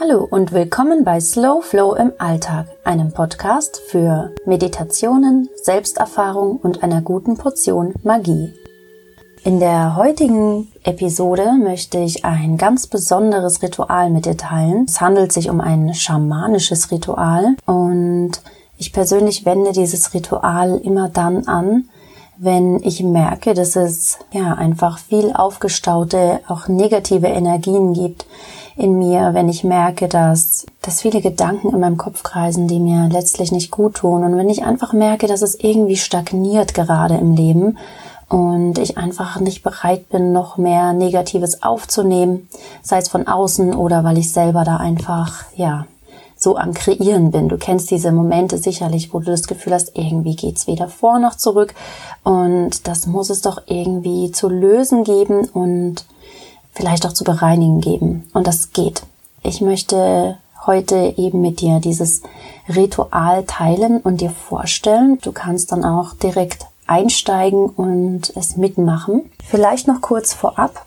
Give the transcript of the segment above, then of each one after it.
Hallo und willkommen bei Slow Flow im Alltag, einem Podcast für Meditationen, Selbsterfahrung und einer guten Portion Magie. In der heutigen Episode möchte ich ein ganz besonderes Ritual mit dir teilen. Es handelt sich um ein schamanisches Ritual und ich persönlich wende dieses Ritual immer dann an, wenn ich merke, dass es ja einfach viel aufgestaute, auch negative Energien gibt in mir, wenn ich merke, dass, dass viele Gedanken in meinem Kopf kreisen, die mir letztlich nicht gut tun und wenn ich einfach merke, dass es irgendwie stagniert gerade im Leben und ich einfach nicht bereit bin, noch mehr Negatives aufzunehmen, sei es von außen oder weil ich selber da einfach, ja, so am Kreieren bin. Du kennst diese Momente sicherlich, wo du das Gefühl hast, irgendwie geht's weder vor noch zurück und das muss es doch irgendwie zu lösen geben und vielleicht auch zu bereinigen geben. Und das geht. Ich möchte heute eben mit dir dieses Ritual teilen und dir vorstellen. Du kannst dann auch direkt einsteigen und es mitmachen. Vielleicht noch kurz vorab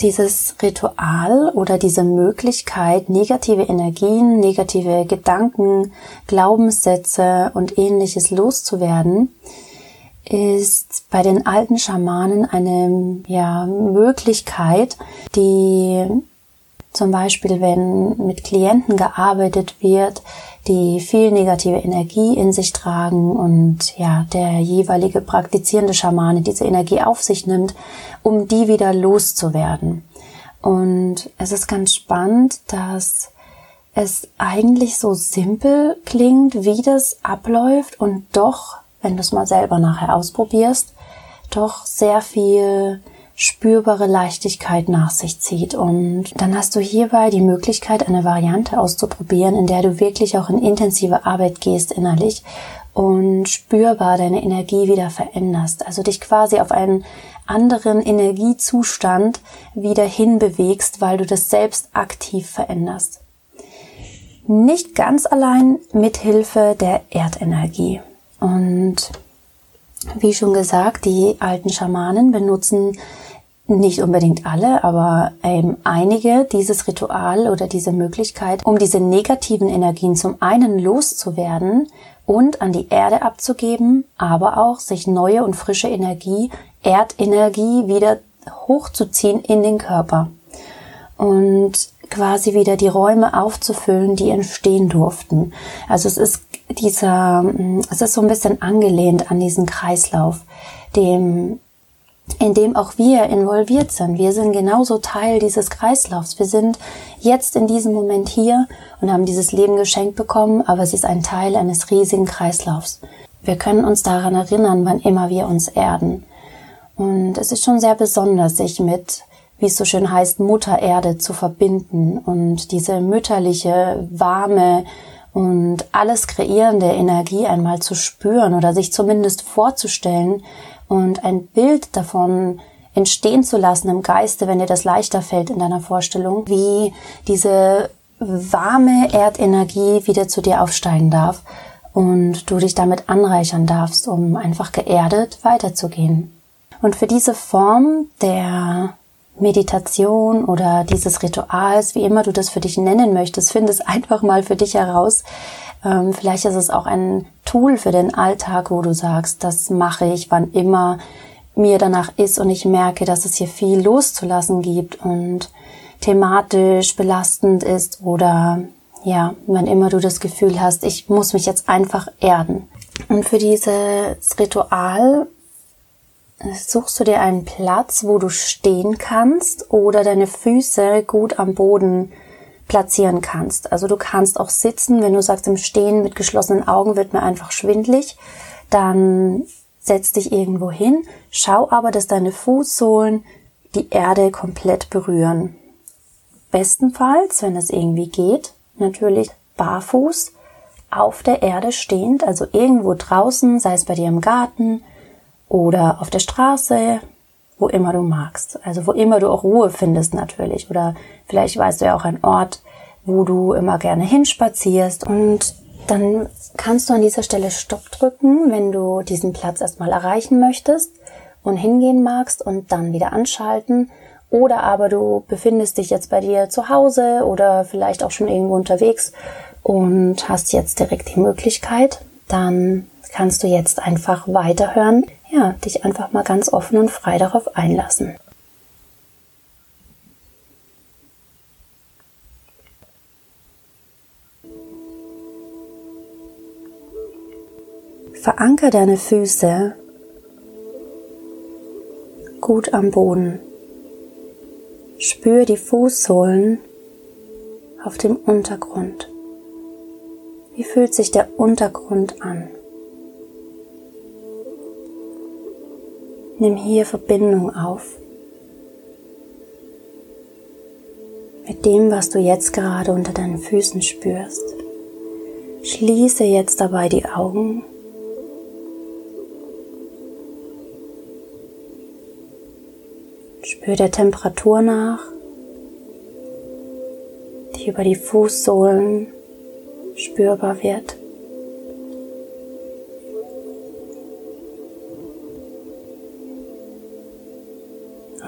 dieses Ritual oder diese Möglichkeit, negative Energien, negative Gedanken, Glaubenssätze und ähnliches loszuwerden, ist bei den alten Schamanen eine ja, Möglichkeit, die zum Beispiel, wenn mit Klienten gearbeitet wird, die viel negative Energie in sich tragen und ja, der jeweilige praktizierende Schamane diese Energie auf sich nimmt, um die wieder loszuwerden. Und es ist ganz spannend, dass es eigentlich so simpel klingt, wie das abläuft und doch, wenn du es mal selber nachher ausprobierst, doch sehr viel spürbare Leichtigkeit nach sich zieht. Und dann hast du hierbei die Möglichkeit, eine Variante auszuprobieren, in der du wirklich auch in intensive Arbeit gehst innerlich und spürbar deine Energie wieder veränderst. Also dich quasi auf einen anderen Energiezustand wieder hinbewegst, weil du das selbst aktiv veränderst. Nicht ganz allein mit Hilfe der Erdenergie. Und wie schon gesagt, die alten Schamanen benutzen nicht unbedingt alle, aber ähm, einige dieses Ritual oder diese Möglichkeit, um diese negativen Energien zum einen loszuwerden und an die Erde abzugeben, aber auch sich neue und frische Energie, Erdenergie wieder hochzuziehen in den Körper und quasi wieder die Räume aufzufüllen, die entstehen durften. Also es ist dieser, es ist so ein bisschen angelehnt an diesen Kreislauf, dem in dem auch wir involviert sind. Wir sind genauso Teil dieses Kreislaufs. Wir sind jetzt in diesem Moment hier und haben dieses Leben geschenkt bekommen, aber es ist ein Teil eines riesigen Kreislaufs. Wir können uns daran erinnern, wann immer wir uns erden. Und es ist schon sehr besonders, sich mit, wie es so schön heißt, Mutter Erde zu verbinden und diese mütterliche, warme und alles kreierende Energie einmal zu spüren oder sich zumindest vorzustellen, und ein Bild davon entstehen zu lassen im Geiste, wenn dir das leichter fällt in deiner Vorstellung, wie diese warme Erdenergie wieder zu dir aufsteigen darf und du dich damit anreichern darfst, um einfach geerdet weiterzugehen. Und für diese Form der Meditation oder dieses Rituals, wie immer du das für dich nennen möchtest, finde es einfach mal für dich heraus, ähm, vielleicht ist es auch ein Tool für den Alltag, wo du sagst, das mache ich, wann immer mir danach ist und ich merke, dass es hier viel loszulassen gibt und thematisch belastend ist oder ja, wann immer du das Gefühl hast, ich muss mich jetzt einfach erden. Und für dieses Ritual suchst du dir einen Platz, wo du stehen kannst oder deine Füße gut am Boden platzieren kannst. Also du kannst auch sitzen, wenn du sagst, im Stehen mit geschlossenen Augen wird mir einfach schwindlig, dann setz dich irgendwo hin, schau aber, dass deine Fußsohlen die Erde komplett berühren. Bestenfalls, wenn es irgendwie geht, natürlich barfuß auf der Erde stehend, also irgendwo draußen, sei es bei dir im Garten oder auf der Straße, wo immer du magst. Also wo immer du auch Ruhe findest natürlich. Oder vielleicht weißt du ja auch einen Ort, wo du immer gerne hinspazierst. Und dann kannst du an dieser Stelle Stopp drücken, wenn du diesen Platz erstmal erreichen möchtest und hingehen magst und dann wieder anschalten Oder aber du befindest dich jetzt bei dir zu Hause oder vielleicht auch schon irgendwo unterwegs und hast jetzt direkt die Möglichkeit, dann kannst du jetzt einfach weiterhören, ja, dich einfach mal ganz offen und frei darauf einlassen. Veranker deine Füße gut am Boden. Spür die Fußsohlen auf dem Untergrund. Wie fühlt sich der Untergrund an? Nimm hier Verbindung auf mit dem, was du jetzt gerade unter deinen Füßen spürst. Schließe jetzt dabei die Augen Spür der Temperatur nach, die über die Fußsohlen spürbar wird.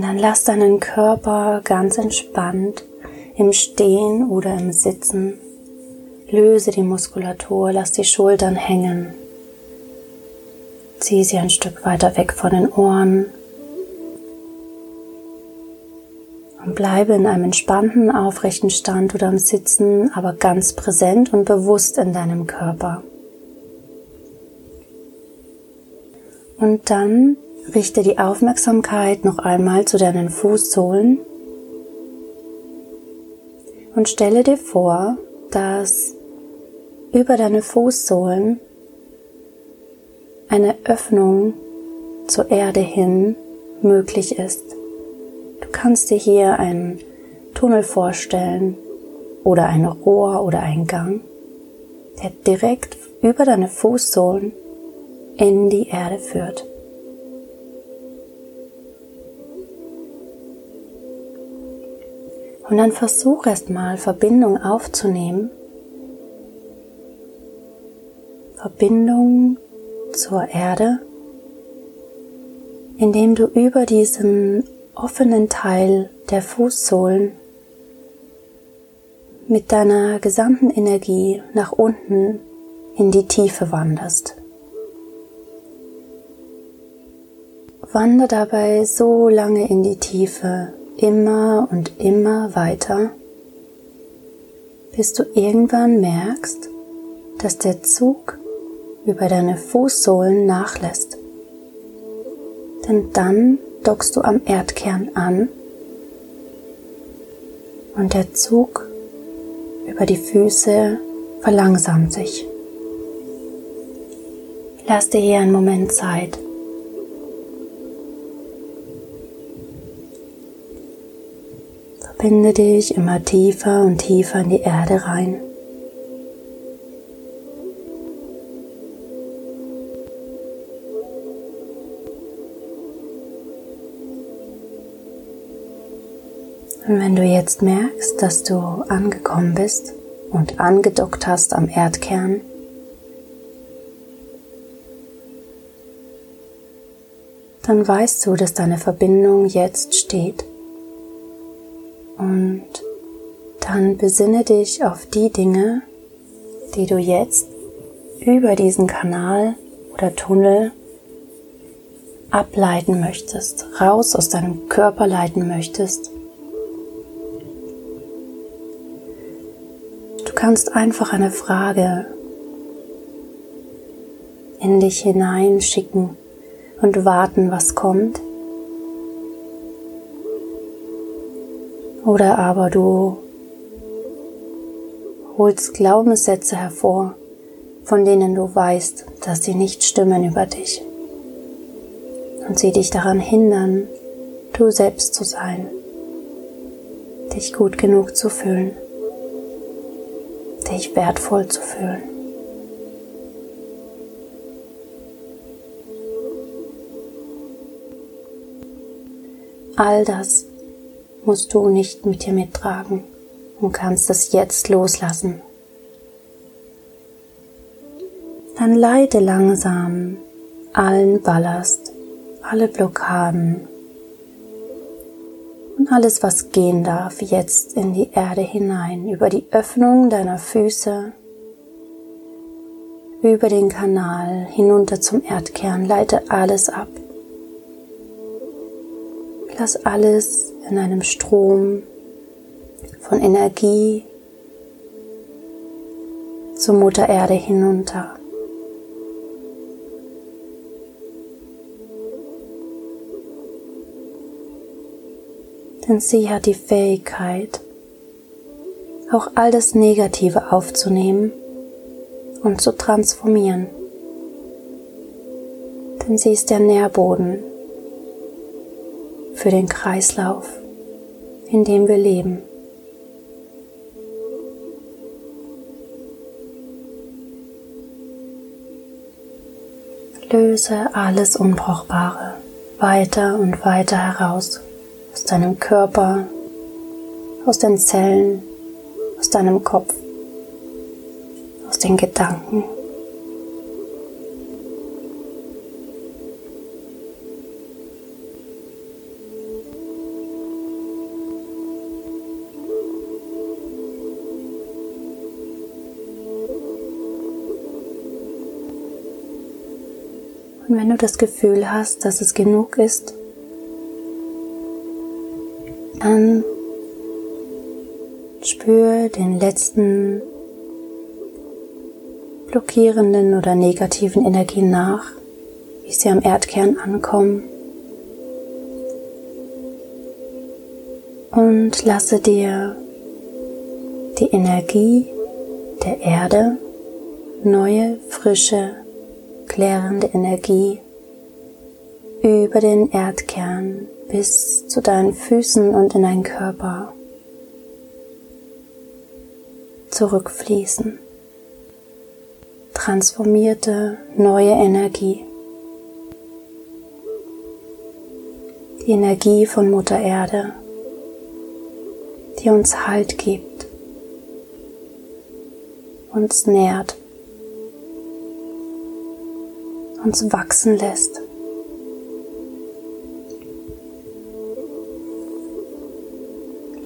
Und dann lass deinen Körper ganz entspannt im Stehen oder im Sitzen. Löse die Muskulatur, lass die Schultern hängen. Zieh sie ein Stück weiter weg von den Ohren Und bleibe in einem entspannten, aufrechten Stand oder am Sitzen, aber ganz präsent und bewusst in deinem Körper. Und dann richte die Aufmerksamkeit noch einmal zu deinen Fußsohlen und stelle dir vor, dass über deine Fußsohlen eine Öffnung zur Erde hin möglich ist kannst dir hier einen Tunnel vorstellen oder ein Rohr oder einen Gang, der direkt über deine Fußsohlen in die Erde führt. Und dann versuch erstmal Verbindung aufzunehmen. Verbindung zur Erde, indem du über diesen offenen Teil der Fußsohlen mit deiner gesamten Energie nach unten in die Tiefe wanderst. Wander dabei so lange in die Tiefe, immer und immer weiter, bis du irgendwann merkst, dass der Zug über deine Fußsohlen nachlässt. Denn dann dockst du am Erdkern an und der Zug über die Füße verlangsamt sich. Lass dir hier einen Moment Zeit. Verbinde dich immer tiefer und tiefer in die Erde rein. Und wenn du jetzt merkst, dass du angekommen bist und angedockt hast am Erdkern, dann weißt du, dass deine Verbindung jetzt steht. Und dann besinne dich auf die Dinge, die du jetzt über diesen Kanal oder Tunnel ableiten möchtest, raus aus deinem Körper leiten möchtest kannst einfach eine Frage in dich hineinschicken und warten, was kommt. Oder aber du holst Glaubenssätze hervor, von denen du weißt, dass sie nicht stimmen über dich und sie dich daran hindern, du selbst zu sein, dich gut genug zu fühlen dich wertvoll zu fühlen. All das musst du nicht mit dir mittragen und kannst es jetzt loslassen. Dann leite langsam allen Ballast, alle Blockaden Und alles, was gehen darf, jetzt in die Erde hinein, über die Öffnung deiner Füße, über den Kanal hinunter zum Erdkern, leite alles ab. Lass alles in einem Strom von Energie zur Mutter Erde hinunter. Denn sie hat die Fähigkeit, auch all das Negative aufzunehmen und zu transformieren. Denn sie ist der Nährboden für den Kreislauf, in dem wir leben. Löse alles Unbrauchbare weiter und weiter heraus aus deinem Körper, aus den Zellen, aus deinem Kopf den Gedanken. Wenn du das Gefühl hast, dass es genug ist, dann spür den letzten blockierenden oder negativen Energien nach, wie sie am Erdkern ankommen. Und lasse dir die Energie der Erde, neue, frische, klärende Energie über den Erdkern bis zu deinen Füßen und in deinen Körper zurückfließen transformierte neue Energie. Die Energie von Mutter Erde, die uns Halt gibt, uns nährt, uns wachsen lässt.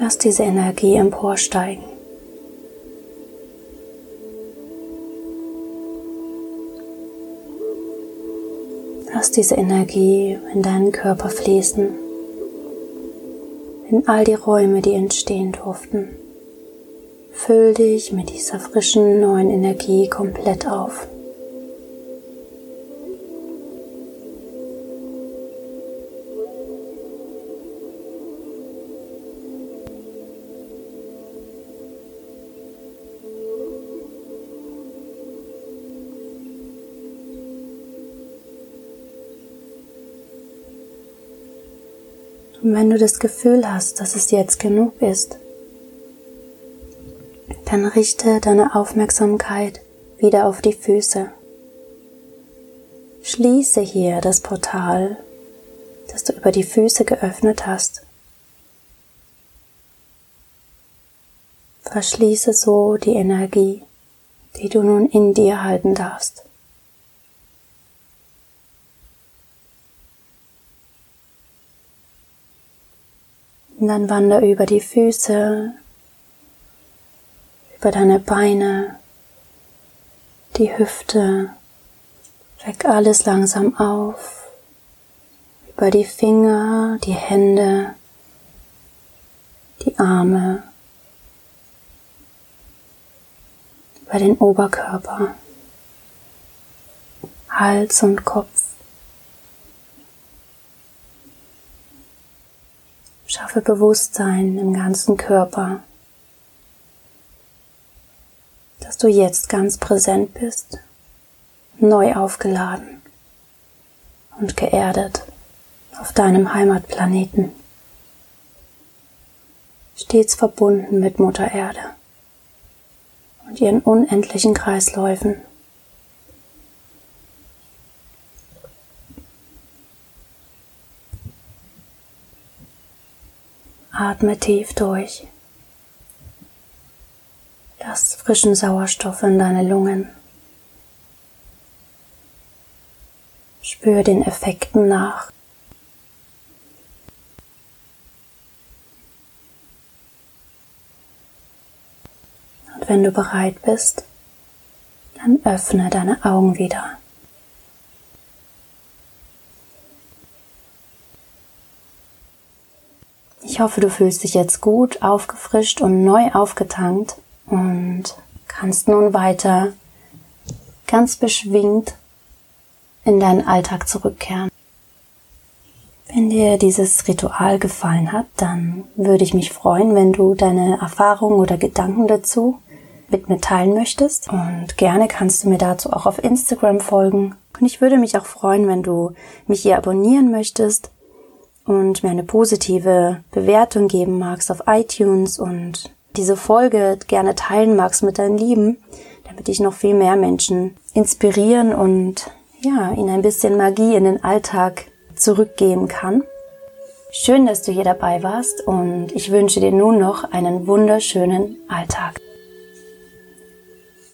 Lass diese Energie emporsteigen. Lass diese Energie in deinen Körper fließen, in all die Räume, die entstehen durften. Füll dich mit dieser frischen neuen Energie komplett auf. Und wenn du das Gefühl hast, dass es jetzt genug ist, dann richte deine Aufmerksamkeit wieder auf die Füße. Schließe hier das Portal, das du über die Füße geöffnet hast. Verschließe so die Energie, die du nun in dir halten darfst. Und dann wander über die Füße, über deine Beine, die Hüfte, weck alles langsam auf, über die Finger, die Hände, die Arme, über den Oberkörper, Hals und Kopf. Schaffe Bewusstsein im ganzen Körper, dass du jetzt ganz präsent bist, neu aufgeladen und geerdet auf deinem Heimatplaneten, stets verbunden mit Mutter Erde und ihren unendlichen Kreisläufen. Atme tief durch. Lass frischen Sauerstoff in deine Lungen. Spür den Effekten nach. Und wenn du bereit bist, dann öffne deine Augen wieder. Hoffe, du fühlst dich jetzt gut, aufgefrischt und neu aufgetankt und kannst nun weiter ganz beschwingt in deinen Alltag zurückkehren. Wenn dir dieses Ritual gefallen hat, dann würde ich mich freuen, wenn du deine Erfahrungen oder Gedanken dazu mit mir teilen möchtest. Und gerne kannst du mir dazu auch auf Instagram folgen. Und ich würde mich auch freuen, wenn du mich hier abonnieren möchtest und mir eine positive Bewertung geben magst auf iTunes und diese Folge gerne teilen magst mit deinen Lieben, damit ich noch viel mehr Menschen inspirieren und ja, ihnen ein bisschen Magie in den Alltag zurückgeben kann. Schön, dass du hier dabei warst und ich wünsche dir nun noch einen wunderschönen Alltag.